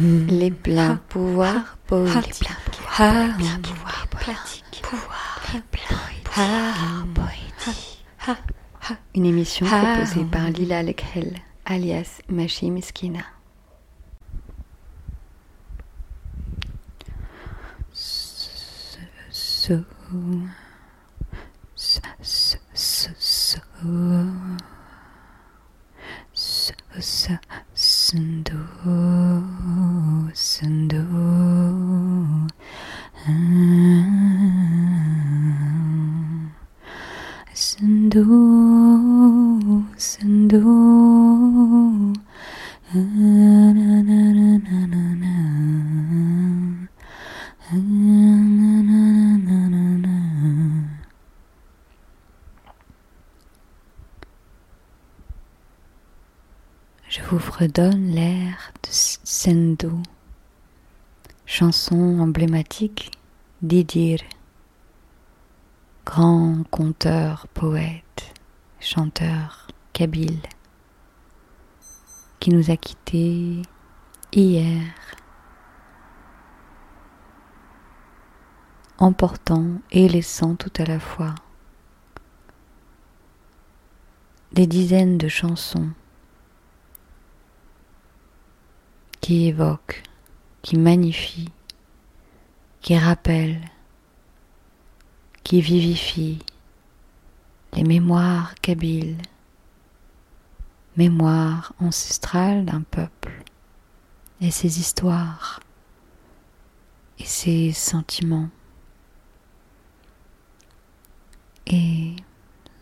les pleins pouvoirs poétiques. Les. Les poétiques. Une émission proposée par Lila Lekhel, alias Machi Miskina. So, so, so, so, so, so, Fredonne l'air de Sendo, chanson emblématique d'Idir, grand conteur, poète, chanteur kabyle, qui nous a quittés hier, emportant et laissant tout à la fois des dizaines de chansons qui évoque, qui magnifie, qui rappelle, qui vivifie les mémoires kabyles, mémoires ancestrales d'un peuple et ses histoires et ses sentiments et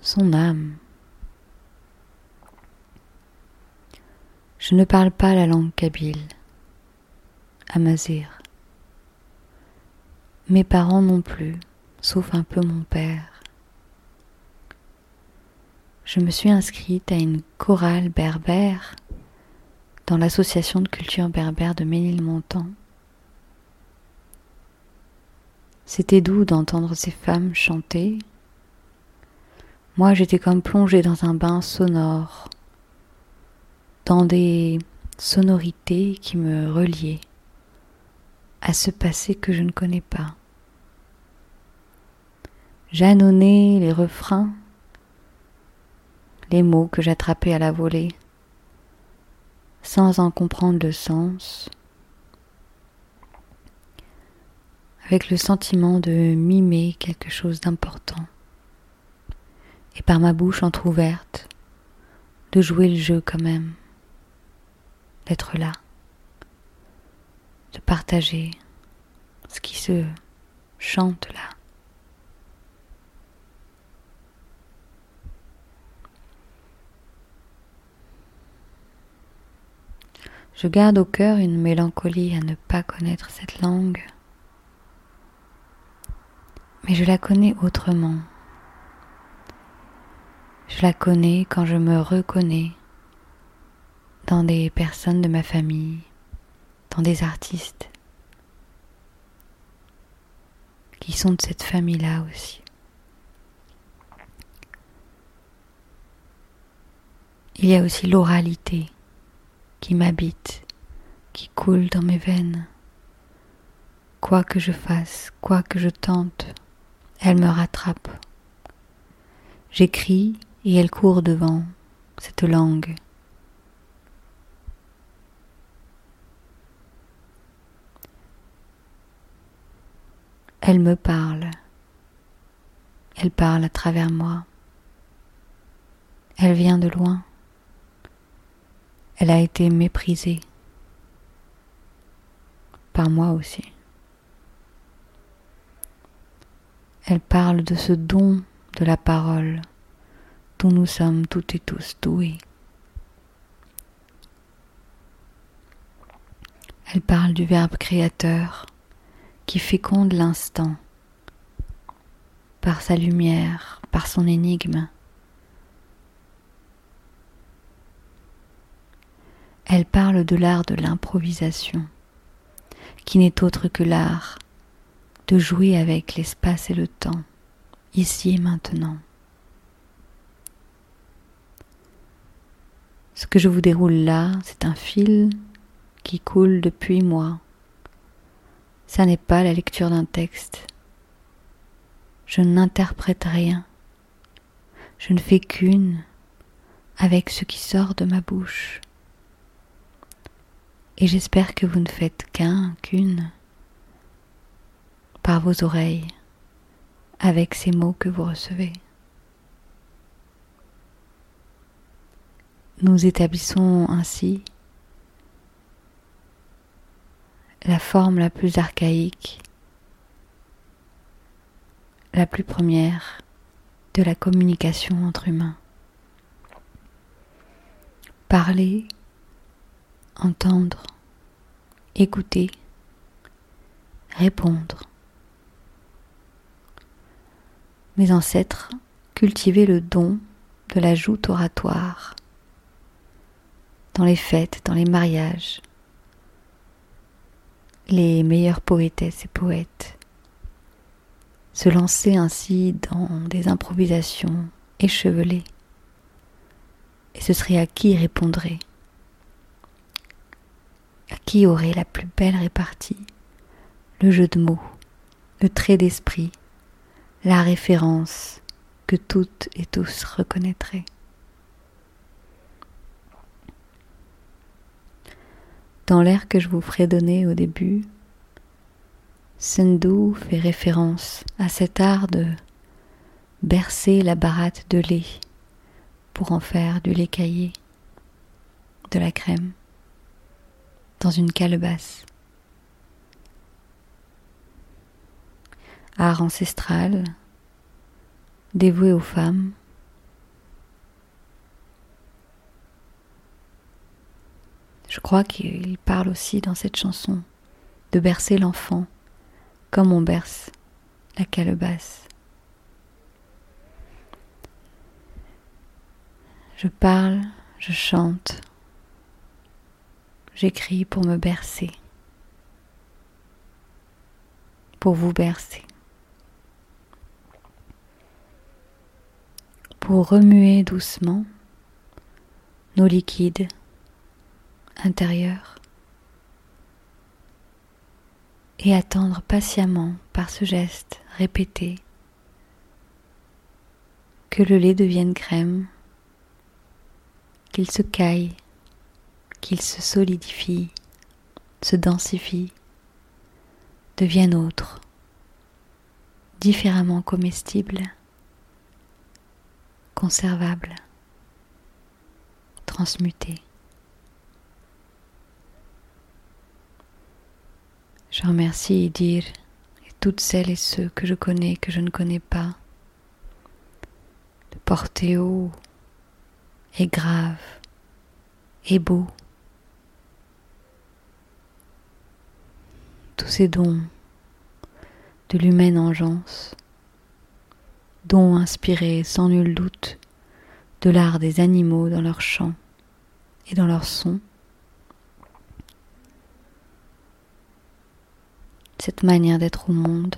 son âme. Je ne parle pas la langue kabyle, amazir. Mes parents non plus, sauf un peu mon père. Je me suis inscrite à une chorale berbère dans l'association de culture berbère de Ménilmontant. C'était doux d'entendre ces femmes chanter. Moi, j'étais comme plongée dans un bain sonore dans des sonorités qui me reliaient à ce passé que je ne connais pas. J'annonnais les refrains, les mots que j'attrapais à la volée, sans en comprendre le sens, avec le sentiment de mimer quelque chose d'important, et par ma bouche entr'ouverte, de jouer le jeu quand même d'être là, de partager ce qui se chante là. Je garde au cœur une mélancolie à ne pas connaître cette langue, mais je la connais autrement. Je la connais quand je me reconnais dans des personnes de ma famille, dans des artistes qui sont de cette famille-là aussi. Il y a aussi l'oralité qui m'habite, qui coule dans mes veines. Quoi que je fasse, quoi que je tente, elle me rattrape. J'écris et elle court devant cette langue Elle me parle. Elle parle à travers moi. Elle vient de loin. Elle a été méprisée. Par moi aussi. Elle parle de ce don de la parole dont nous sommes toutes et tous doués. Elle parle du Verbe créateur qui féconde l'instant par sa lumière, par son énigme. Elle parle de l'art de l'improvisation, qui n'est autre que l'art de jouer avec l'espace et le temps, ici et maintenant. Ce que je vous déroule là, c'est un fil qui coule depuis moi. Ça n'est pas la lecture d'un texte. Je n'interprète rien. Je ne fais qu'une avec ce qui sort de ma bouche. Et j'espère que vous ne faites qu'un, qu'une, par vos oreilles, avec ces mots que vous recevez. Nous établissons ainsi la forme la plus archaïque, la plus première de la communication entre humains. Parler, entendre, écouter, répondre. Mes ancêtres cultivaient le don de la joute oratoire dans les fêtes, dans les mariages, les meilleures poétesses et poètes se lancer ainsi dans des improvisations échevelées. Et ce serait à qui répondrait? À qui aurait la plus belle répartie? Le jeu de mots, le trait d'esprit, la référence que toutes et tous reconnaîtraient. Dans l'air que je vous ferai donner au début, Sendou fait référence à cet art de bercer la baratte de lait pour en faire du lait caillé, de la crème, dans une calebasse. Art ancestral, dévoué aux femmes, Je crois qu'il parle aussi dans cette chanson de bercer l'enfant comme on berce la calebasse. Je parle, je chante, j'écris pour me bercer, pour vous bercer, pour remuer doucement nos liquides intérieurs et attendre patiemment par ce geste répété que le lait devienne crème, qu'il se caille, qu'il se solidifie, se densifie, devienne autre, différemment comestible, conservable, transmuté. Je remercie Idir et toutes celles et ceux que je connais, que je ne connais pas, de porter haut et grave et beau tous ces dons de l'humaine engeance, dons inspirés sans nul doute de l'art des animaux dans leurs chants et dans leurs sons, cette manière d'être au monde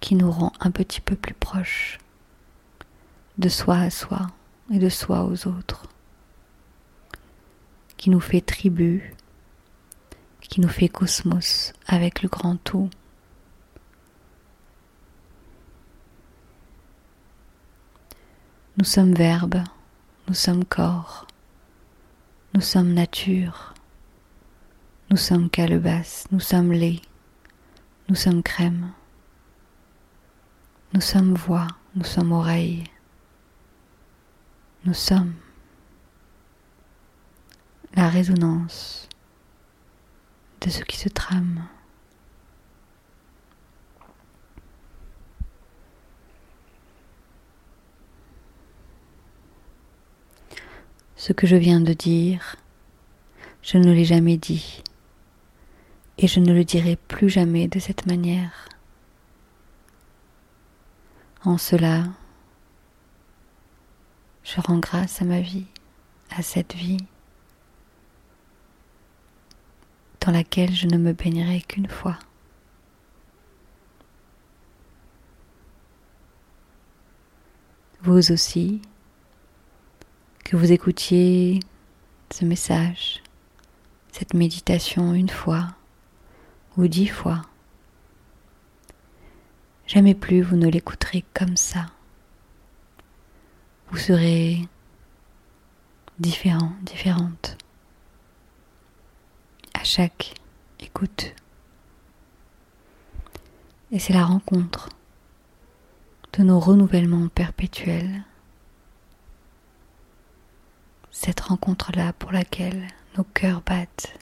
qui nous rend un petit peu plus proches de soi à soi et de soi aux autres, qui nous fait tribu, qui nous fait cosmos avec le grand tout. Nous sommes verbe, nous sommes corps, nous sommes nature, nous sommes calebasse, nous sommes lait, nous sommes crème, nous sommes voix, nous sommes oreille, nous sommes la résonance de ce qui se trame. Ce que je viens de dire, je ne l'ai jamais dit et je ne le dirai plus jamais de cette manière. En cela, je rends grâce à ma vie, à cette vie dans laquelle je ne me baignerai qu'une fois. Vous aussi, que vous écoutiez ce message cette méditation une fois ou dix fois, jamais plus vous ne l'écouterez comme ça. Vous serez différent, différente à chaque écoute. Et c'est la rencontre de nos renouvellements perpétuels. Cette rencontre-là pour laquelle nos cœurs battent.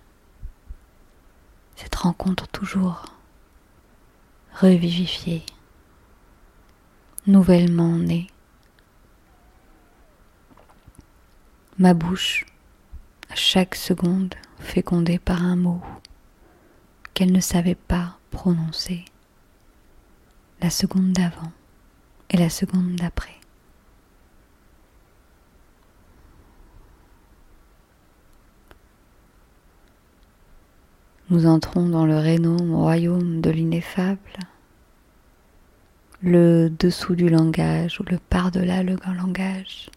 Cette rencontre toujours revivifiée, nouvellement née. Ma bouche, à chaque seconde, fécondée par un mot qu'elle ne savait pas prononcer la seconde d'avant et la seconde d'après. Nous entrons dans le rénome royaume de l'ineffable, le dessous du langage ou le par-delà le grand langage.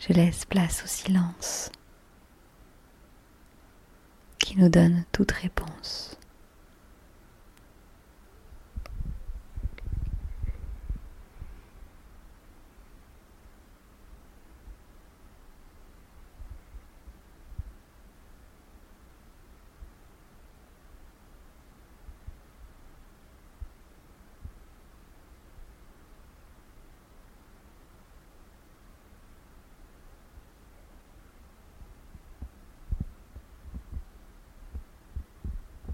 Je laisse place au silence qui nous donne toute réponse.